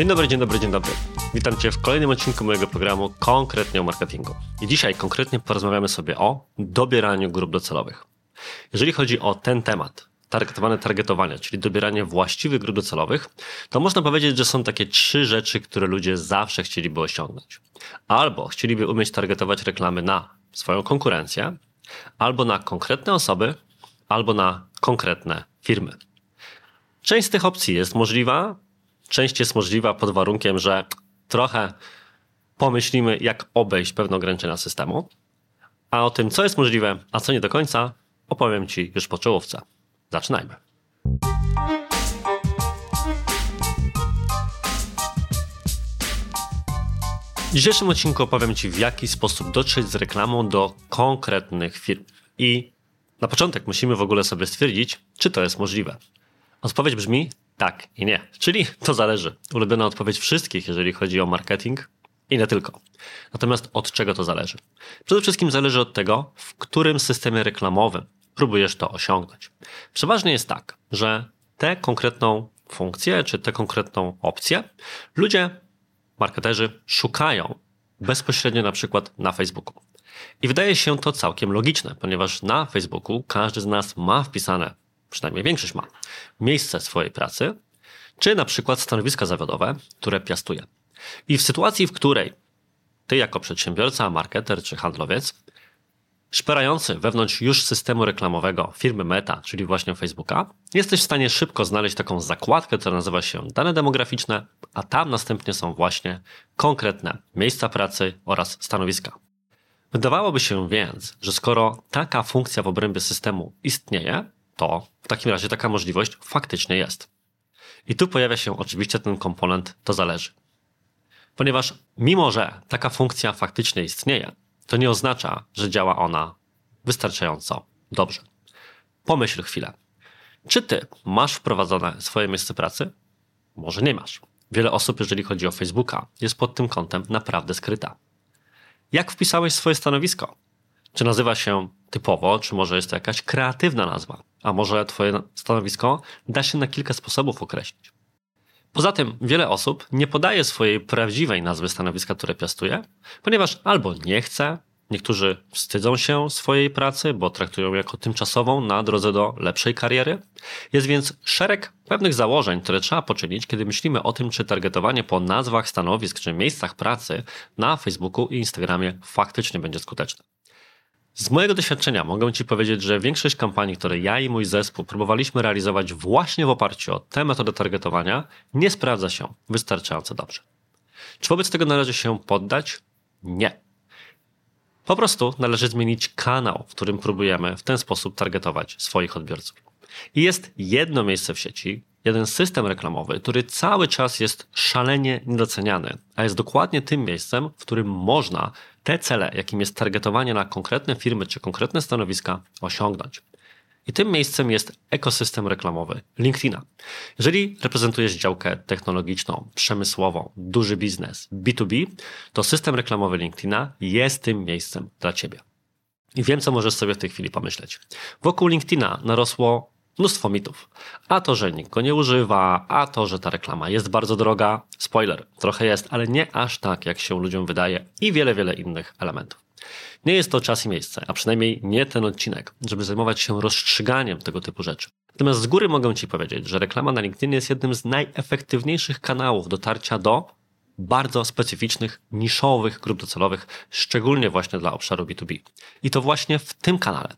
Dzień dobry, dzień dobry, dzień dobry. Witam Cię w kolejnym odcinku mojego programu konkretnie o marketingu. I dzisiaj konkretnie porozmawiamy sobie o dobieraniu grup docelowych. Jeżeli chodzi o ten temat, targetowane targetowanie, czyli dobieranie właściwych grup docelowych, to można powiedzieć, że są takie trzy rzeczy, które ludzie zawsze chcieliby osiągnąć. Albo chcieliby umieć targetować reklamy na swoją konkurencję, albo na konkretne osoby, albo na konkretne firmy. Część z tych opcji jest możliwa, część jest możliwa pod warunkiem, że trochę pomyślimy, jak obejść pewne ograniczenia systemu. A o tym, co jest możliwe, a co nie do końca, opowiem Ci już po czołówce. Zaczynajmy. W dzisiejszym odcinku opowiem Ci, w jaki sposób dotrzeć z reklamą do konkretnych firm. I na początek musimy w ogóle sobie stwierdzić, czy to jest możliwe. Odpowiedź brzmi tak i nie. Czyli to zależy. Ulubiona odpowiedź wszystkich, jeżeli chodzi o marketing i nie tylko. Natomiast od czego to zależy? Przede wszystkim zależy od tego, w którym systemie reklamowym próbujesz to osiągnąć. Przeważnie jest tak, że tę konkretną funkcję czy tę konkretną opcję ludzie, marketerzy szukają bezpośrednio na przykład na Facebooku. I wydaje się to całkiem logiczne, ponieważ na Facebooku każdy z nas ma wpisane przynajmniej większość ma, miejsce swojej pracy, czy na przykład stanowiska zawodowe, które piastuje. I w sytuacji, w której ty jako przedsiębiorca, marketer czy handlowiec, szperający wewnątrz już systemu reklamowego firmy Meta, czyli właśnie Facebooka, jesteś w stanie szybko znaleźć taką zakładkę, która nazywa się dane demograficzne, a tam następnie są właśnie konkretne miejsca pracy oraz stanowiska. Wydawałoby się więc, że skoro taka funkcja w obrębie systemu istnieje, to w takim razie taka możliwość faktycznie jest. I tu pojawia się oczywiście ten komponent to zależy. Ponieważ mimo, że taka funkcja faktycznie istnieje, to nie oznacza, że działa ona wystarczająco dobrze. Pomyśl chwilę. Czy ty masz wprowadzone swoje miejsce pracy? Może nie masz. Wiele osób, jeżeli chodzi o Facebooka, jest pod tym kątem naprawdę skryta. Jak wpisałeś swoje stanowisko? Czy nazywa się typowo, czy może jest to jakaś kreatywna nazwa? A może Twoje stanowisko da się na kilka sposobów określić. Poza tym wiele osób nie podaje swojej prawdziwej nazwy stanowiska, które piastuje, ponieważ albo nie chce, niektórzy wstydzą się swojej pracy, bo traktują ją jako tymczasową na drodze do lepszej kariery. Jest więc szereg pewnych założeń, które trzeba poczynić, kiedy myślimy o tym, czy targetowanie po nazwach stanowisk czy miejscach pracy na Facebooku i Instagramie faktycznie będzie skuteczne. Z mojego doświadczenia mogę Ci powiedzieć, że większość kampanii, które ja i mój zespół próbowaliśmy realizować właśnie w oparciu o tę metodę targetowania, nie sprawdza się wystarczająco dobrze. Czy wobec tego należy się poddać? Nie. Po prostu należy zmienić kanał, w którym próbujemy w ten sposób targetować swoich odbiorców. I jest jedno miejsce w sieci, jeden system reklamowy, który cały czas jest szalenie niedoceniany, a jest dokładnie tym miejscem, w którym można te cele, jakim jest targetowanie na konkretne firmy czy konkretne stanowiska, osiągnąć. I tym miejscem jest ekosystem reklamowy LinkedIna. Jeżeli reprezentujesz działkę technologiczną, przemysłową, duży biznes, B2B, to system reklamowy LinkedIna jest tym miejscem dla Ciebie. I wiem, co możesz sobie w tej chwili pomyśleć. Wokół LinkedIna narosło mnóstwo mitów. A to, że nikt go nie używa, a to, że ta reklama jest bardzo droga. Spoiler, trochę jest, ale nie aż tak, jak się ludziom wydaje i wiele, wiele innych elementów. Nie jest to czas i miejsce, a przynajmniej nie ten odcinek, żeby zajmować się rozstrzyganiem tego typu rzeczy. Natomiast z góry mogę Ci powiedzieć, że reklama na LinkedIn jest jednym z najefektywniejszych kanałów dotarcia do bardzo specyficznych, niszowych grup docelowych, szczególnie właśnie dla obszaru B2B. I to właśnie w tym kanale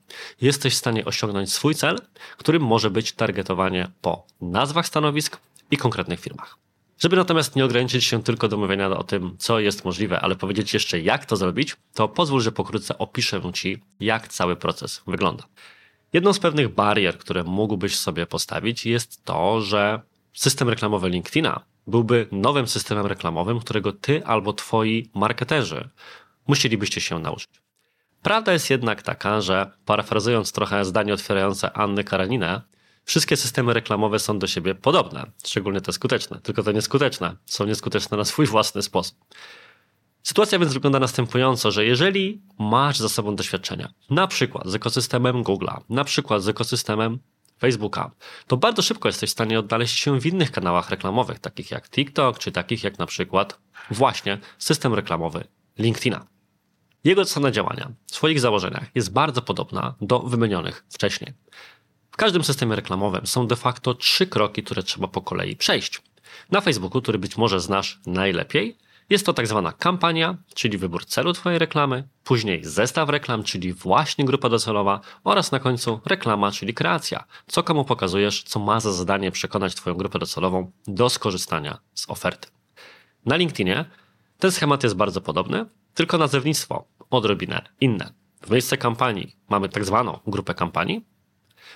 jesteś w stanie osiągnąć swój cel, którym może być targetowanie po nazwach stanowisk i konkretnych firmach. Żeby natomiast nie ograniczyć się tylko do mówienia o tym, co jest możliwe, ale powiedzieć jeszcze, jak to zrobić, to pozwól, że pokrótce opiszę Ci, jak cały proces wygląda. Jedną z pewnych barier, które mógłbyś sobie postawić, jest to, że system reklamowy LinkedIna byłby nowym systemem reklamowym, którego ty albo twoi marketerzy musielibyście się nauczyć. Prawda jest jednak taka, że parafrazując trochę zdanie otwierające Anny Karaninę, wszystkie systemy reklamowe są do siebie podobne, szczególnie te skuteczne, tylko te nieskuteczne są nieskuteczne na swój własny sposób. Sytuacja więc wygląda następująco, że jeżeli masz za sobą doświadczenia, na przykład z ekosystemem Google'a, na przykład z ekosystemem Facebooka, to bardzo szybko jesteś w stanie odnaleźć się w innych kanałach reklamowych, takich jak TikTok, czy takich jak na przykład właśnie system reklamowy LinkedIna. Jego cena działania w swoich założeniach jest bardzo podobna do wymienionych wcześniej. W każdym systemie reklamowym są de facto trzy kroki, które trzeba po kolei przejść. Na Facebooku, który być może znasz najlepiej, jest to tak zwana kampania, czyli wybór celu Twojej reklamy, później zestaw reklam, czyli właśnie grupa docelowa oraz na końcu reklama, czyli kreacja, co komu pokazujesz, co ma za zadanie przekonać Twoją grupę docelową do skorzystania z oferty. Na LinkedInie ten schemat jest bardzo podobny, tylko nazewnictwo odrobinę inne. W miejsce kampanii mamy tak zwaną grupę kampanii,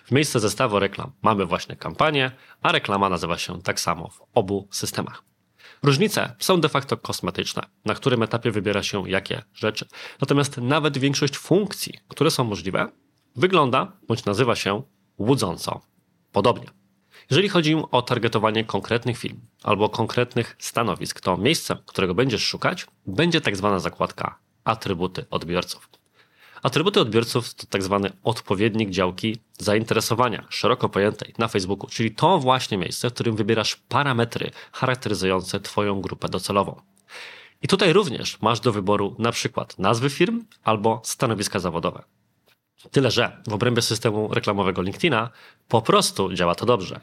w miejsce zestawu reklam mamy właśnie kampanię, a reklama nazywa się tak samo w obu systemach. Różnice są de facto kosmetyczne, na którym etapie wybiera się jakie rzeczy. Natomiast nawet większość funkcji, które są możliwe, wygląda bądź nazywa się łudząco podobnie. Jeżeli chodzi o targetowanie konkretnych firm albo konkretnych stanowisk, to miejsce, którego będziesz szukać, będzie tak zwana zakładka atrybuty odbiorców. Atrybuty odbiorców to tak zwany odpowiednik działki zainteresowania, szeroko pojętej na Facebooku, czyli to właśnie miejsce, w którym wybierasz parametry charakteryzujące Twoją grupę docelową. I tutaj również masz do wyboru na przykład nazwy firm albo stanowiska zawodowe. Tyle, że w obrębie systemu reklamowego LinkedIna po prostu działa to dobrze.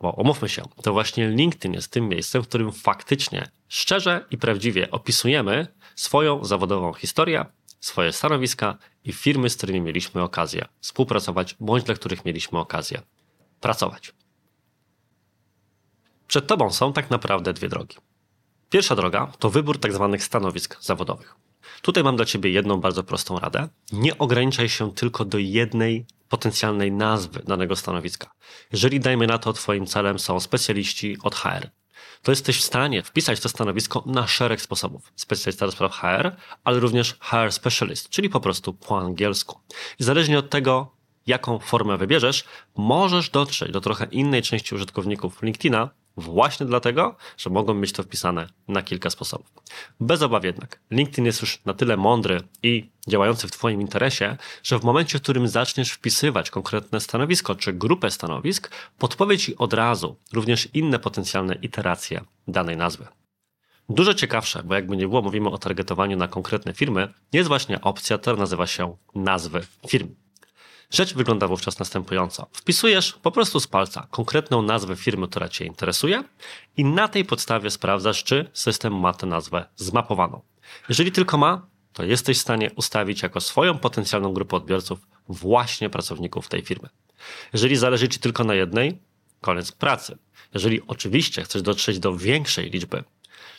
Bo omówmy się, to właśnie LinkedIn jest tym miejscem, w którym faktycznie, szczerze i prawdziwie opisujemy swoją zawodową historię, swoje stanowiska i firmy, z którymi mieliśmy okazję współpracować, bądź dla których mieliśmy okazję pracować. Przed Tobą są tak naprawdę dwie drogi. Pierwsza droga to wybór tak zwanych stanowisk zawodowych. Tutaj mam dla Ciebie jedną bardzo prostą radę. Nie ograniczaj się tylko do jednej potencjalnej nazwy danego stanowiska. Jeżeli dajmy na to Twoim celem są specjaliści od HR, to jesteś w stanie wpisać to stanowisko na szereg sposobów. Specjalista do spraw HR, ale również HR specialist, czyli po prostu po angielsku. I zależnie od tego, jaką formę wybierzesz, możesz dotrzeć do trochę innej części użytkowników LinkedIna, Właśnie dlatego, że mogą mieć to wpisane na kilka sposobów. Bez obaw jednak, LinkedIn jest już na tyle mądry i działający w Twoim interesie, że w momencie, w którym zaczniesz wpisywać konkretne stanowisko czy grupę stanowisk, podpowie Ci od razu również inne potencjalne iteracje danej nazwy. Dużo ciekawsze, bo jakby nie było, mówimy o targetowaniu na konkretne firmy, jest właśnie opcja, która nazywa się nazwy firm. Rzecz wygląda wówczas następująco. Wpisujesz po prostu z palca konkretną nazwę firmy, która Cię interesuje i na tej podstawie sprawdzasz, czy system ma tę nazwę zmapowaną. Jeżeli tylko ma, to jesteś w stanie ustawić jako swoją potencjalną grupę odbiorców właśnie pracowników tej firmy. Jeżeli zależy Ci tylko na jednej, koniec pracy. Jeżeli oczywiście chcesz dotrzeć do większej liczby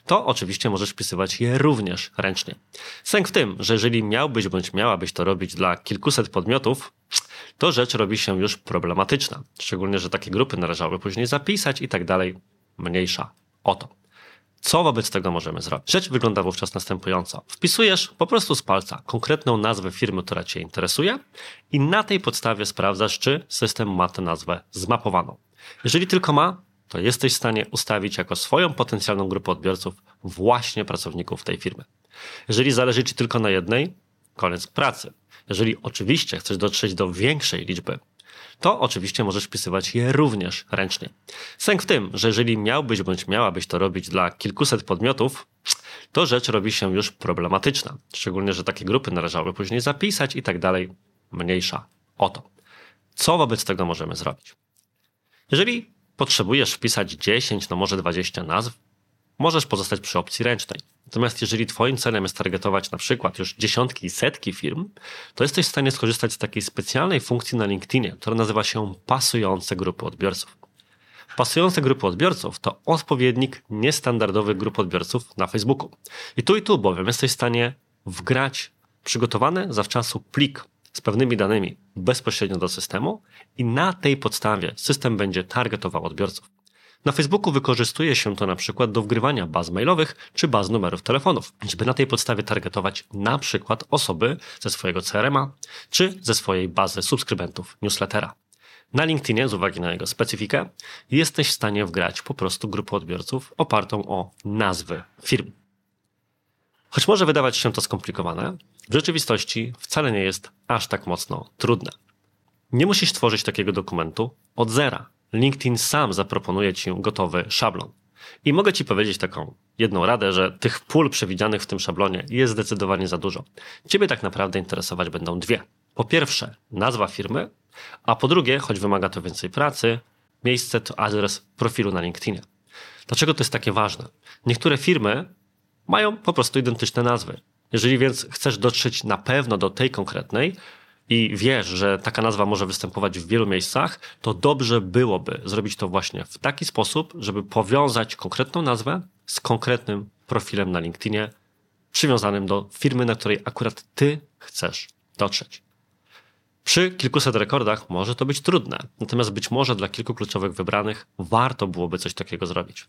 to oczywiście możesz wpisywać je również ręcznie. Sęk w tym, że jeżeli miałbyś bądź miałabyś to robić dla kilkuset podmiotów, to rzecz robi się już problematyczna. Szczególnie, że takie grupy należały później zapisać i tak dalej. Mniejsza o to. Co wobec tego możemy zrobić? Rzecz wygląda wówczas następująco. Wpisujesz po prostu z palca konkretną nazwę firmy, która Cię interesuje i na tej podstawie sprawdzasz, czy system ma tę nazwę zmapowaną. Jeżeli tylko ma, to jesteś w stanie ustawić jako swoją potencjalną grupę odbiorców właśnie pracowników tej firmy. Jeżeli zależy Ci tylko na jednej, koniec pracy. Jeżeli oczywiście chcesz dotrzeć do większej liczby, to oczywiście możesz wpisywać je również ręcznie. Sęk w tym, że jeżeli miałbyś bądź miałabyś to robić dla kilkuset podmiotów, to rzecz robi się już problematyczna. Szczególnie, że takie grupy należały później zapisać i tak dalej. Mniejsza o to. Co wobec tego możemy zrobić? Jeżeli potrzebujesz wpisać 10, no może 20 nazw, możesz pozostać przy opcji ręcznej. Natomiast jeżeli Twoim celem jest targetować na przykład już dziesiątki i setki firm, to jesteś w stanie skorzystać z takiej specjalnej funkcji na LinkedInie, która nazywa się pasujące grupy odbiorców. Pasujące grupy odbiorców to odpowiednik niestandardowych grup odbiorców na Facebooku. I tu i tu bowiem jesteś w stanie wgrać przygotowany zawczasu plik z pewnymi danymi bezpośrednio do systemu i na tej podstawie system będzie targetował odbiorców. Na Facebooku wykorzystuje się to na przykład do wgrywania baz mailowych czy baz numerów telefonów, żeby na tej podstawie targetować na przykład osoby ze swojego CRM-a czy ze swojej bazy subskrybentów newslettera. Na LinkedInie, z uwagi na jego specyfikę, jesteś w stanie wgrać po prostu grupę odbiorców opartą o nazwy firm. Choć może wydawać się to skomplikowane, w rzeczywistości wcale nie jest aż tak mocno trudne. Nie musisz tworzyć takiego dokumentu od zera. LinkedIn sam zaproponuje ci gotowy szablon. I mogę ci powiedzieć taką jedną radę, że tych pól przewidzianych w tym szablonie jest zdecydowanie za dużo. Ciebie tak naprawdę interesować będą dwie. Po pierwsze, nazwa firmy, a po drugie, choć wymaga to więcej pracy, miejsce to adres profilu na LinkedInie. Dlaczego to jest takie ważne? Niektóre firmy mają po prostu identyczne nazwy. Jeżeli więc chcesz dotrzeć na pewno do tej konkretnej i wiesz, że taka nazwa może występować w wielu miejscach, to dobrze byłoby zrobić to właśnie w taki sposób, żeby powiązać konkretną nazwę z konkretnym profilem na LinkedInie przywiązanym do firmy, na której akurat ty chcesz dotrzeć. Przy kilkuset rekordach może to być trudne, natomiast być może dla kilku kluczowych wybranych warto byłoby coś takiego zrobić.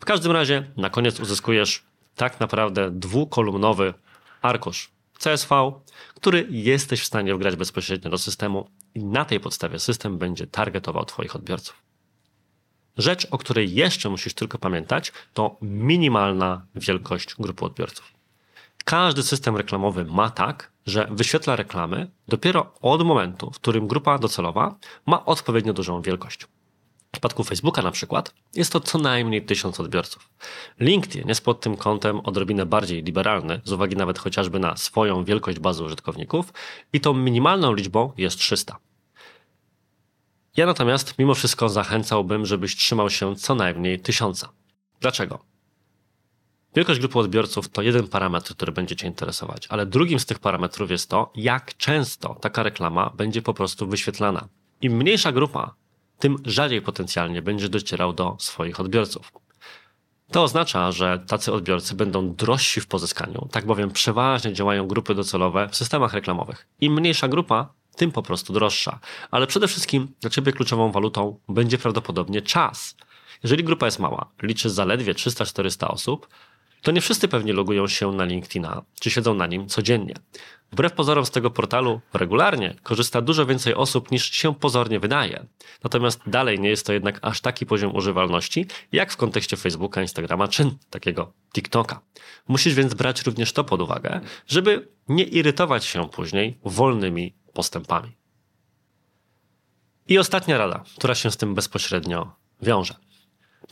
W każdym razie na koniec uzyskujesz tak naprawdę dwukolumnowy arkusz CSV, który jesteś w stanie wgrać bezpośrednio do systemu i na tej podstawie system będzie targetował Twoich odbiorców. Rzecz, o której jeszcze musisz tylko pamiętać, to minimalna wielkość grupy odbiorców. Każdy system reklamowy ma tak, że wyświetla reklamy dopiero od momentu, w którym grupa docelowa ma odpowiednio dużą wielkość. W przypadku Facebooka na przykład jest to co najmniej tysiąc odbiorców. LinkedIn jest pod tym kątem odrobinę bardziej liberalny, z uwagi nawet chociażby na swoją wielkość bazy użytkowników i tą minimalną liczbą jest 300. Ja natomiast mimo wszystko zachęcałbym, żebyś trzymał się co najmniej tysiąca. Dlaczego? Wielkość grupy odbiorców to jeden parametr, który będzie Cię interesować, ale drugim z tych parametrów jest to, jak często taka reklama będzie po prostu wyświetlana. Im mniejsza grupa, tym rzadziej potencjalnie będzie docierał do swoich odbiorców. To oznacza, że tacy odbiorcy będą drożsi w pozyskaniu, tak bowiem przeważnie działają grupy docelowe w systemach reklamowych. Im mniejsza grupa, tym po prostu droższa. Ale przede wszystkim dla Ciebie kluczową walutą będzie prawdopodobnie czas. Jeżeli grupa jest mała, liczy zaledwie 300-400 osób, to nie wszyscy pewnie logują się na LinkedIna, czy siedzą na nim codziennie. Wbrew pozorom z tego portalu regularnie korzysta dużo więcej osób niż się pozornie wydaje. Natomiast dalej nie jest to jednak aż taki poziom używalności, jak w kontekście Facebooka, Instagrama czy takiego TikToka. Musisz więc brać również to pod uwagę, żeby nie irytować się później wolnymi postępami. I ostatnia rada, która się z tym bezpośrednio wiąże.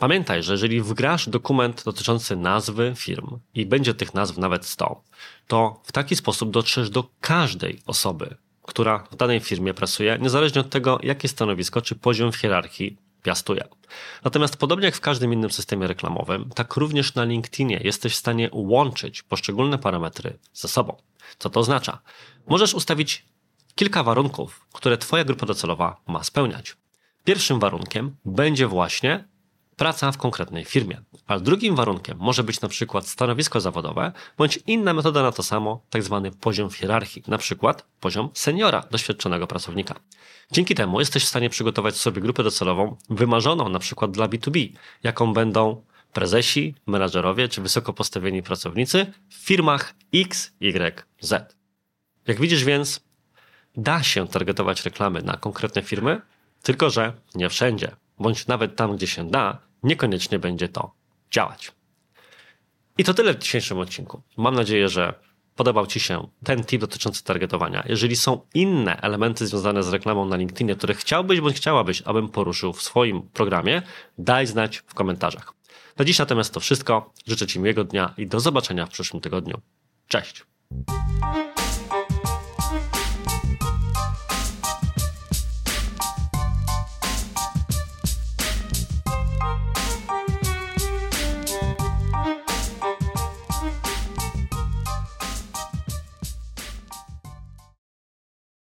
Pamiętaj, że jeżeli wgrasz dokument dotyczący nazwy firm i będzie tych nazw nawet 100, to w taki sposób dotrzesz do każdej osoby, która w danej firmie pracuje, niezależnie od tego, jakie stanowisko czy poziom w hierarchii piastuje. Natomiast podobnie jak w każdym innym systemie reklamowym, tak również na LinkedInie jesteś w stanie łączyć poszczególne parametry ze sobą. Co to oznacza? Możesz ustawić kilka warunków, które Twoja grupa docelowa ma spełniać. Pierwszym warunkiem będzie właśnie praca w konkretnej firmie. A drugim warunkiem może być na przykład stanowisko zawodowe bądź inna metoda na to samo, tak zwany poziom hierarchii, na przykład poziom seniora, doświadczonego pracownika. Dzięki temu jesteś w stanie przygotować sobie grupę docelową wymarzoną na przykład dla B2B, jaką będą prezesi, menadżerowie czy wysoko postawieni pracownicy w firmach X, Y, Z. Jak widzisz więc, da się targetować reklamy na konkretne firmy, tylko że nie wszędzie, bądź nawet tam, gdzie się da, niekoniecznie będzie to działać. I to tyle w dzisiejszym odcinku. Mam nadzieję, że podobał Ci się ten tip dotyczący targetowania. Jeżeli są inne elementy związane z reklamą na LinkedInie, które chciałbyś bądź chciałabyś, abym poruszył w swoim programie, daj znać w komentarzach. Na dziś natomiast to wszystko. Życzę Ci miłego dnia i do zobaczenia w przyszłym tygodniu. Cześć!